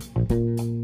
Thank you.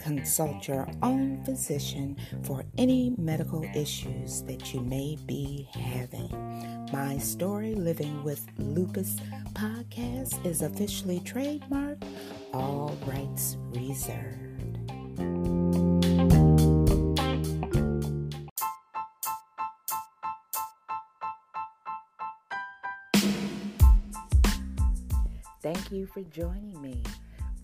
consult your own physician for any medical issues that you may be having. My Story Living with Lupus podcast is officially trademarked, all rights reserved. Thank you for joining me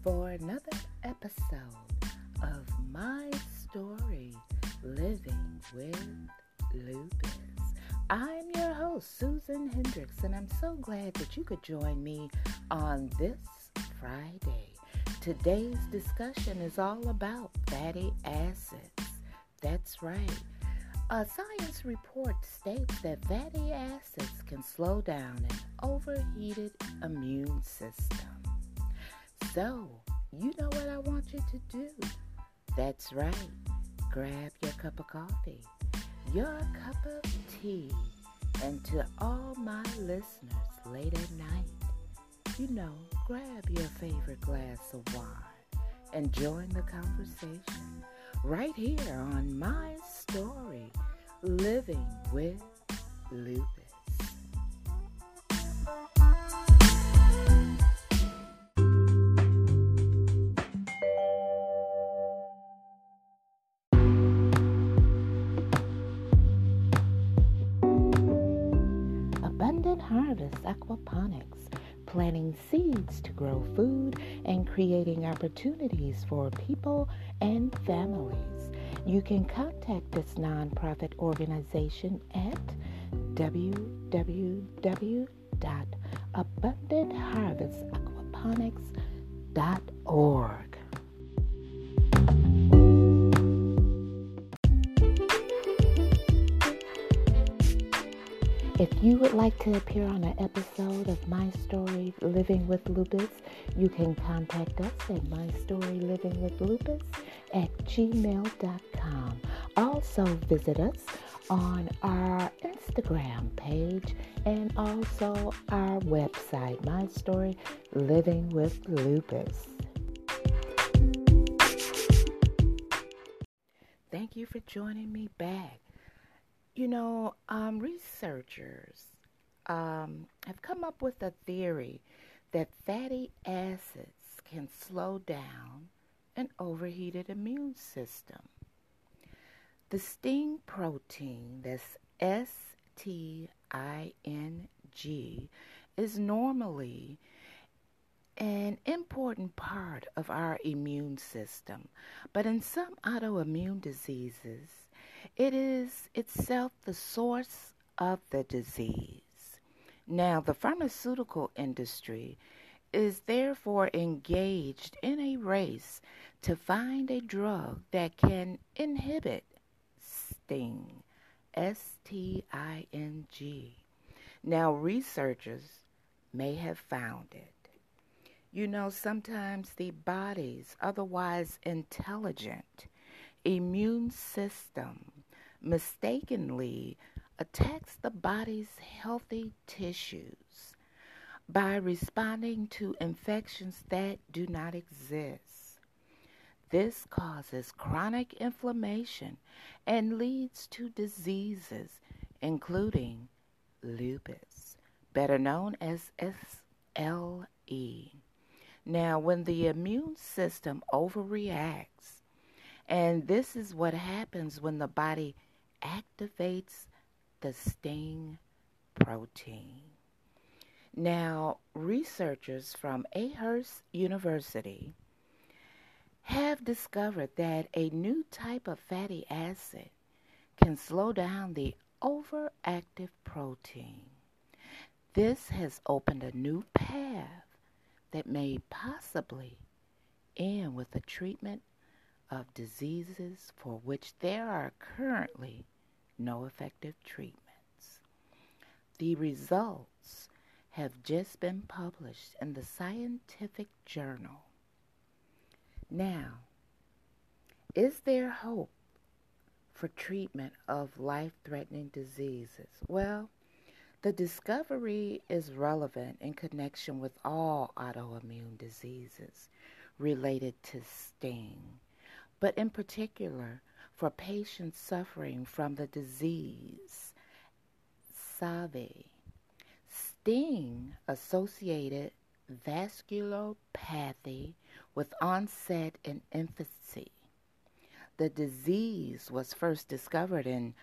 for another episode of My Story Living with Lupus. I'm your host, Susan Hendrix, and I'm so glad that you could join me on this Friday. Today's discussion is all about fatty acids. That's right. A science report states that fatty acids can slow down an overheated immune system. So, you know what I want you to do? That's right. Grab your cup of coffee, your cup of tea, and to all my listeners late at night, you know, grab your favorite glass of wine and join the conversation right here on my story, Living with Lupus. Abundant Harvest Aquaponics, planting seeds to grow food and creating opportunities for people and families. You can contact this nonprofit organization at www.abundantharvestaquaponics.org. If you would like to appear on an episode of My Story Living with Lupus, you can contact us at mystorylivingwithlupus at gmail.com. Also visit us on our Instagram page and also our website, My Story Living with Lupus. Thank you for joining me back. You know, um, researchers um, have come up with a theory that fatty acids can slow down an overheated immune system. The sting protein, that's S T I N G, is normally an important part of our immune system, but in some autoimmune diseases, it is itself the source of the disease. Now, the pharmaceutical industry is therefore engaged in a race to find a drug that can inhibit STING, S T I N G. Now, researchers may have found it. You know, sometimes the body's otherwise intelligent immune system mistakenly attacks the body's healthy tissues by responding to infections that do not exist. This causes chronic inflammation and leads to diseases including lupus, better known as SLE. Now, when the immune system overreacts, and this is what happens when the body activates the sting protein. Now, researchers from Aarhus University have discovered that a new type of fatty acid can slow down the overactive protein. This has opened a new path that may possibly end with the treatment of diseases for which there are currently no effective treatments. The results have just been published in the scientific journal. Now, is there hope for treatment of life threatening diseases? Well, the discovery is relevant in connection with all autoimmune diseases related to sting, but in particular for patients suffering from the disease SAVI, sting associated vasculopathy with onset in infancy. The disease was first discovered in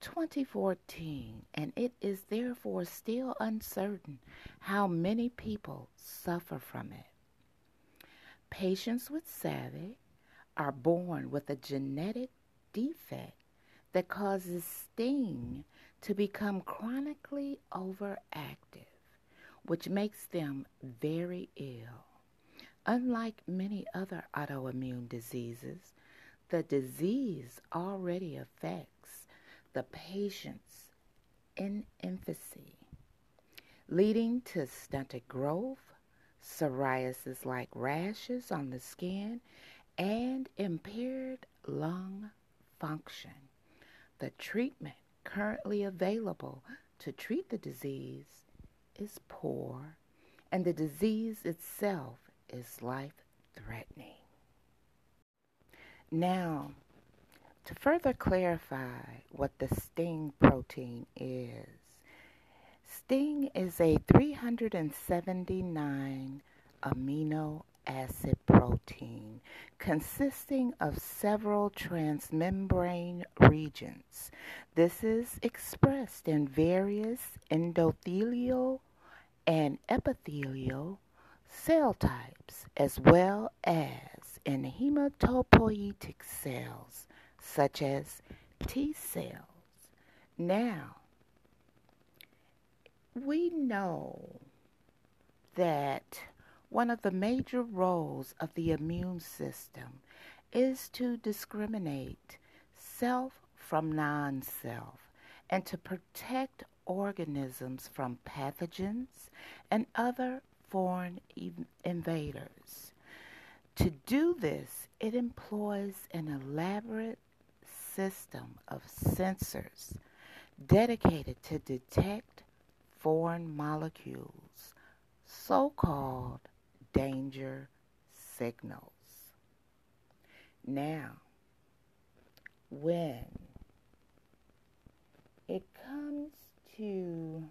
2014, and it is therefore still uncertain how many people suffer from it. Patients with SAVI are born with a genetic defect that causes sting to become chronically overactive, which makes them very ill. Unlike many other autoimmune diseases, the disease already affects the patients in infancy, leading to stunted growth, psoriasis like rashes on the skin, and impaired lung function. The treatment currently available to treat the disease is poor, and the disease itself is life threatening. Now, to further clarify what the STING protein is, STING is a 379 amino acid protein consisting of several transmembrane regions. This is expressed in various endothelial and epithelial cell types as well as in hematopoietic cells such as T cells. Now, we know that one of the major roles of the immune system is to discriminate self from non self and to protect organisms from pathogens and other foreign invaders. To do this, it employs an elaborate system of sensors dedicated to detect foreign molecules, so called danger signals. Now, when it comes to,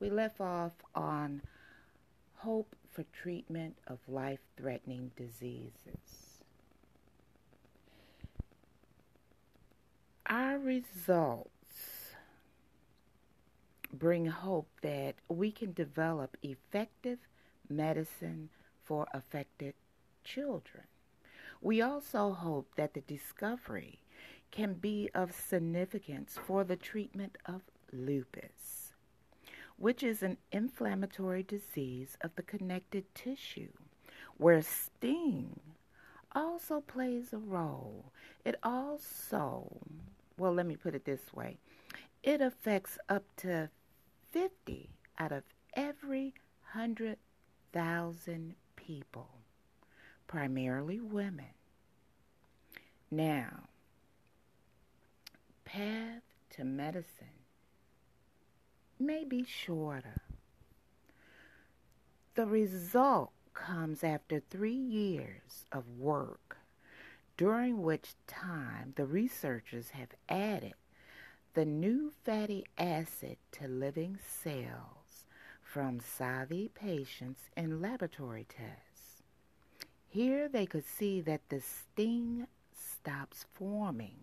we left off on hope for treatment of life threatening diseases. Our results bring hope that we can develop effective medicine for affected children. We also hope that the discovery can be of significance for the treatment of lupus, which is an inflammatory disease of the connective tissue where sting also plays a role. It also, well, let me put it this way it affects up to 50 out of every 100,000 people, primarily women. Now, path to medicine may be shorter. The result comes after three years of work, during which time the researchers have added the new fatty acid to living cells from SAVI patients in laboratory tests. Here they could see that the sting stops forming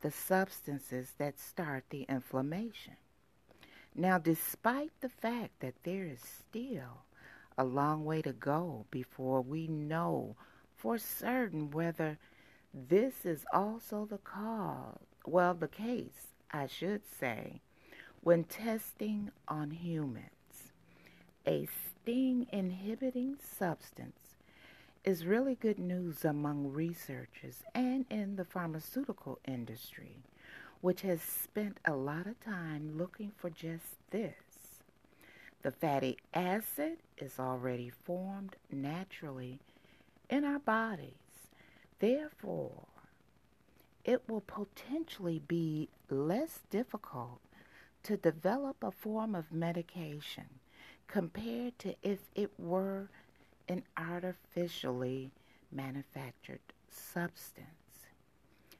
the substances that start the inflammation. Now, despite the fact that there is still a long way to go before we know for certain whether this is also the cause, well, the case I should say, when testing on humans. A sting inhibiting substance is really good news among researchers and in the pharmaceutical industry, which has spent a lot of time looking for just this. The fatty acid is already formed naturally in our bodies. Therefore, it will potentially be less difficult to develop a form of medication compared to if it were an artificially manufactured substance.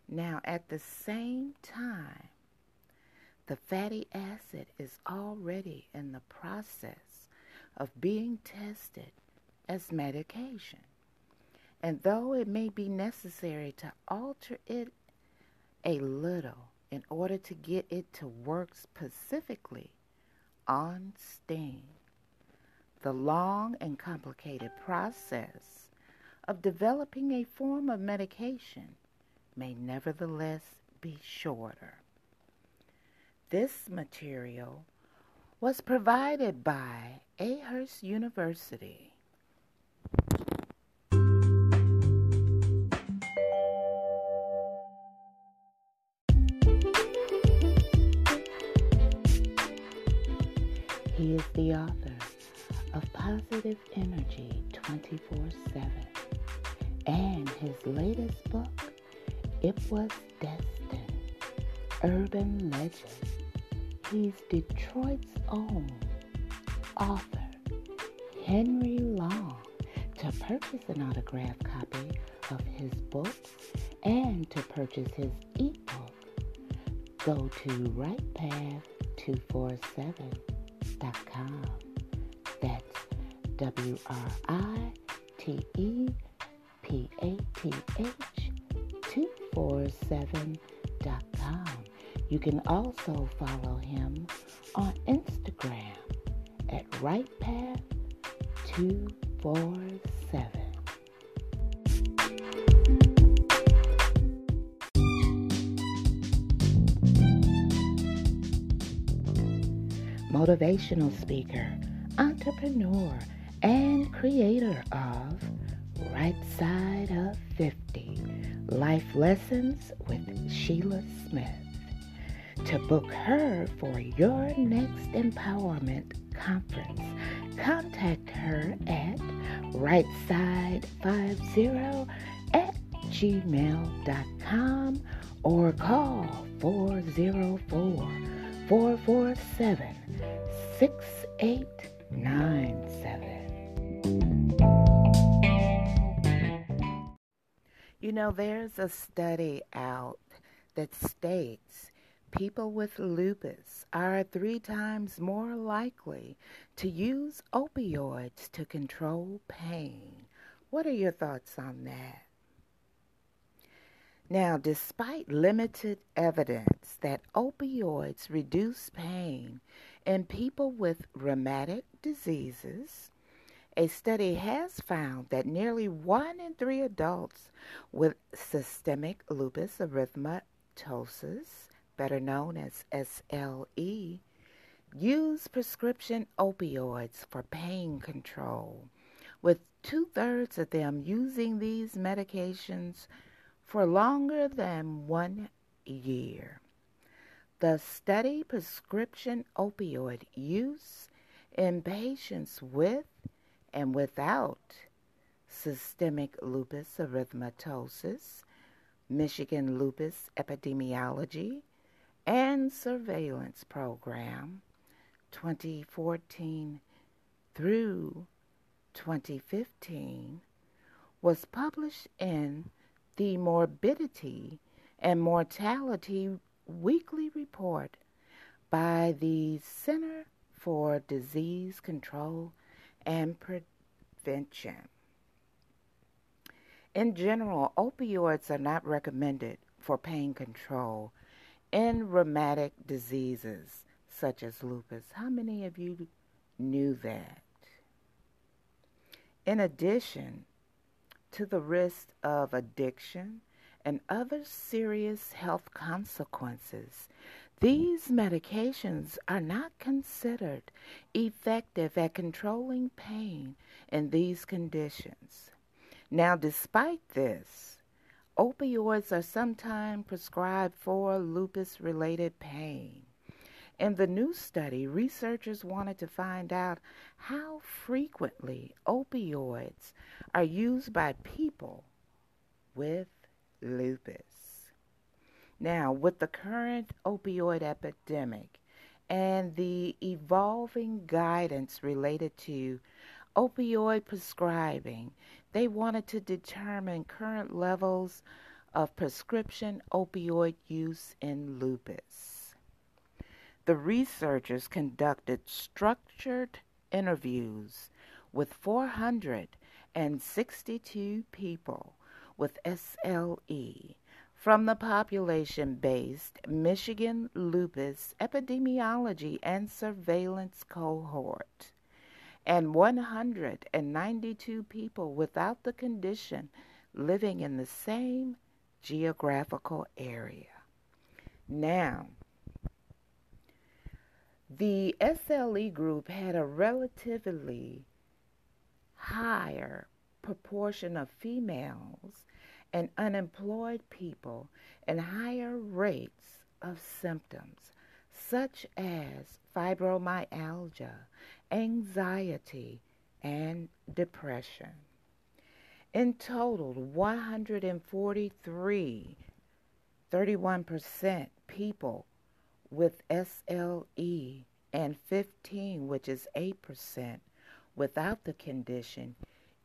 Now, at the same time, the fatty acid is already in the process of being tested as medication. And though it may be necessary to alter it a little in order to get it to work specifically on sting, the long and complicated process of developing a form of medication may nevertheless be shorter. This material was provided by Aarhus University. He is the author of Positive Energy 24 7 and his latest book, It Was Destined Urban Legend. He's Detroit's own author, Henry Long. To purchase an autographed copy of his book and to purchase his ebook, go to writepath247.com. That's W R I T E P A T H 247.com. You can also follow Motivational speaker, entrepreneur, and creator of Right Side of 50 Life Lessons with Sheila Smith. To book her for your next empowerment conference, contact her at rightside50 at gmail.com or call 404 447 6897. You know, there's a study out that states people with lupus are three times more likely to use opioids to control pain. What are your thoughts on that? Now, despite limited evidence that opioids reduce pain in people with rheumatic diseases, a study has found that nearly one in three adults with systemic lupus erythematosus, better known as SLE, use prescription opioids for pain control, with two thirds of them using these medications for longer than one year. The study prescription opioid use in patients with and without systemic lupus erythematosus, Michigan Lupus Epidemiology and Surveillance Program 2014 through 2015 was published in the Morbidity and Mortality Weekly Report by the Center for Disease Control and Prevention. In general, opioids are not recommended for pain control in rheumatic diseases such as lupus. How many of you knew that? In addition, to the risk of addiction and other serious health consequences. These medications are not considered effective at controlling pain in these conditions. Now, despite this, opioids are sometimes prescribed for lupus related pain. In the new study, researchers wanted to find out how frequently opioids are used by people with lupus. Now, with the current opioid epidemic and the evolving guidance related to opioid prescribing, they wanted to determine current levels of prescription opioid use in lupus. The researchers conducted structured interviews with 462 people with SLE from the population based Michigan Lupus Epidemiology and Surveillance Cohort, and 192 people without the condition living in the same geographical area. Now, the SLE group had a relatively higher proportion of females and unemployed people and higher rates of symptoms such as fibromyalgia, anxiety, and depression. In total, 143, 31% people with SLE and 15, which is 8%, without the condition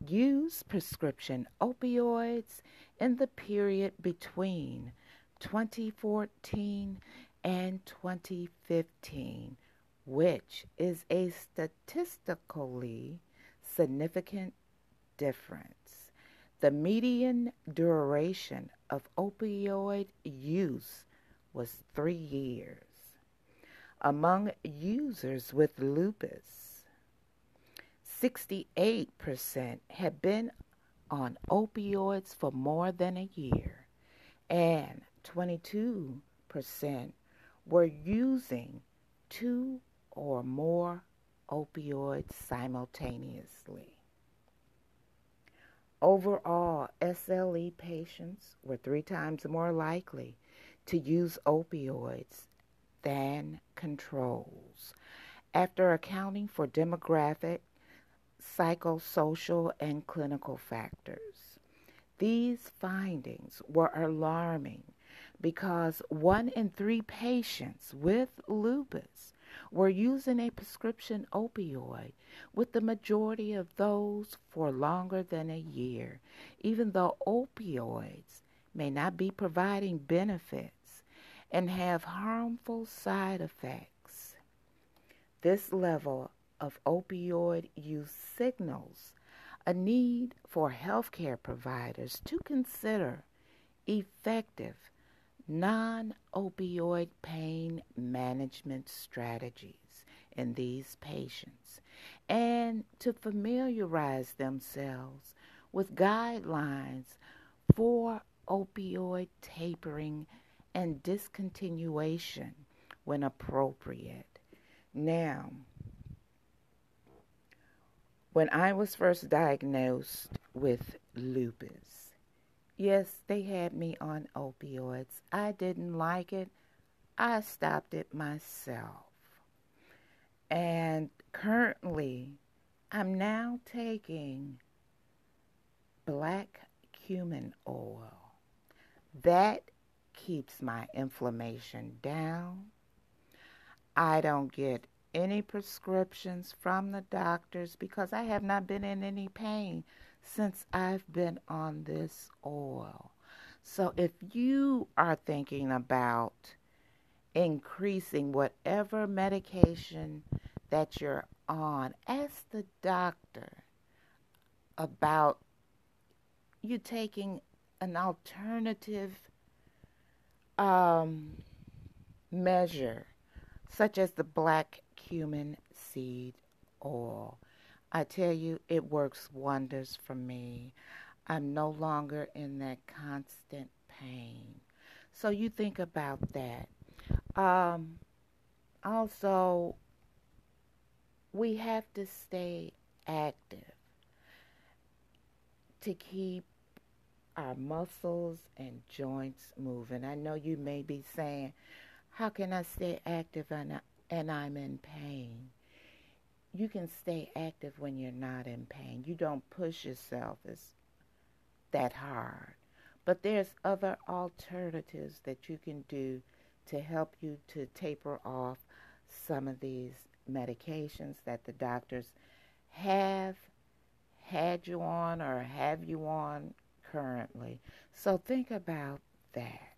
use prescription opioids in the period between 2014 and 2015, which is a statistically significant difference. The median duration of opioid use was three years. Among users with lupus, 68% had been on opioids for more than a year, and 22% were using two or more opioids simultaneously. Overall, SLE patients were three times more likely to use opioids than controls. After accounting for demographic psychosocial, and clinical factors. These findings were alarming because one in three patients with lupus were using a prescription opioid, with the majority of those for longer than a year, even though opioids may not be providing benefits and have harmful side effects. This level of opioid use signals a need for healthcare providers to consider effective non opioid pain management strategies in these patients and to familiarize themselves with guidelines for opioid tapering and discontinuation when appropriate. Now, when I was first diagnosed with lupus, yes, they had me on opioids. I didn't like it. I stopped it myself. And currently, I'm now taking black cumin oil. That keeps my inflammation down. I don't get any prescriptions from the doctors because I have not been in any pain since I've been on this oil. So if you are thinking about increasing whatever medication that you're on, ask the doctor about you taking an alternative um, measure, such as the black cumin seed oil. I tell you, it works wonders for me. I'm no longer in that constant pain. So you think about that. Um, also, we have to stay active to keep our muscles and joints moving. I know you may be saying, How can I stay active and I'm in pain? You can stay active when you're not in pain. You don't push yourself as that hard. But there's other alternatives that you can do to help you to taper off some of these medications that the doctors have had you on or have you on currently. So think about that.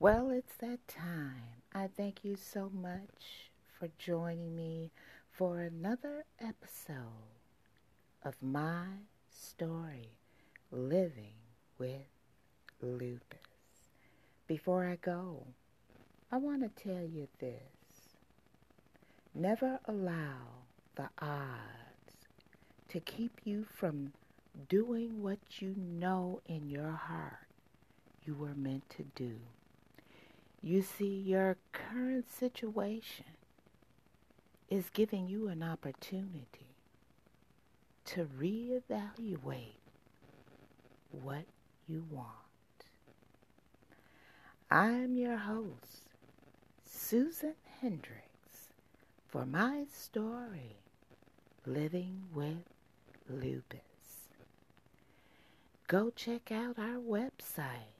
Well, it's that time. I thank you so much for joining me for another episode of my story, Living with Lupus. Before I go, I want to tell you this. Never allow the odds to keep you from doing what you know in your heart you were meant to do. You see, your current situation is giving you an opportunity to reevaluate what you want. I'm your host, Susan Hendrix, for my story, Living with Lupus. Go check out our website.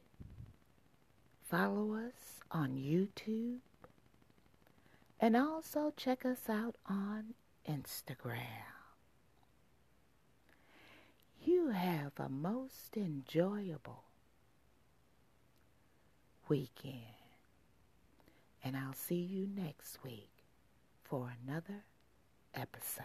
Follow us on YouTube. And also check us out on Instagram. You have a most enjoyable weekend. And I'll see you next week for another episode.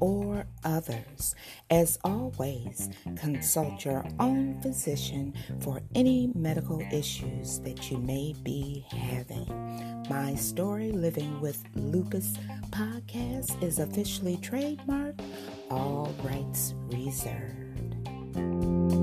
or others. As always, consult your own physician for any medical issues that you may be having. My Story Living with Lupus podcast is officially trademarked, all rights reserved.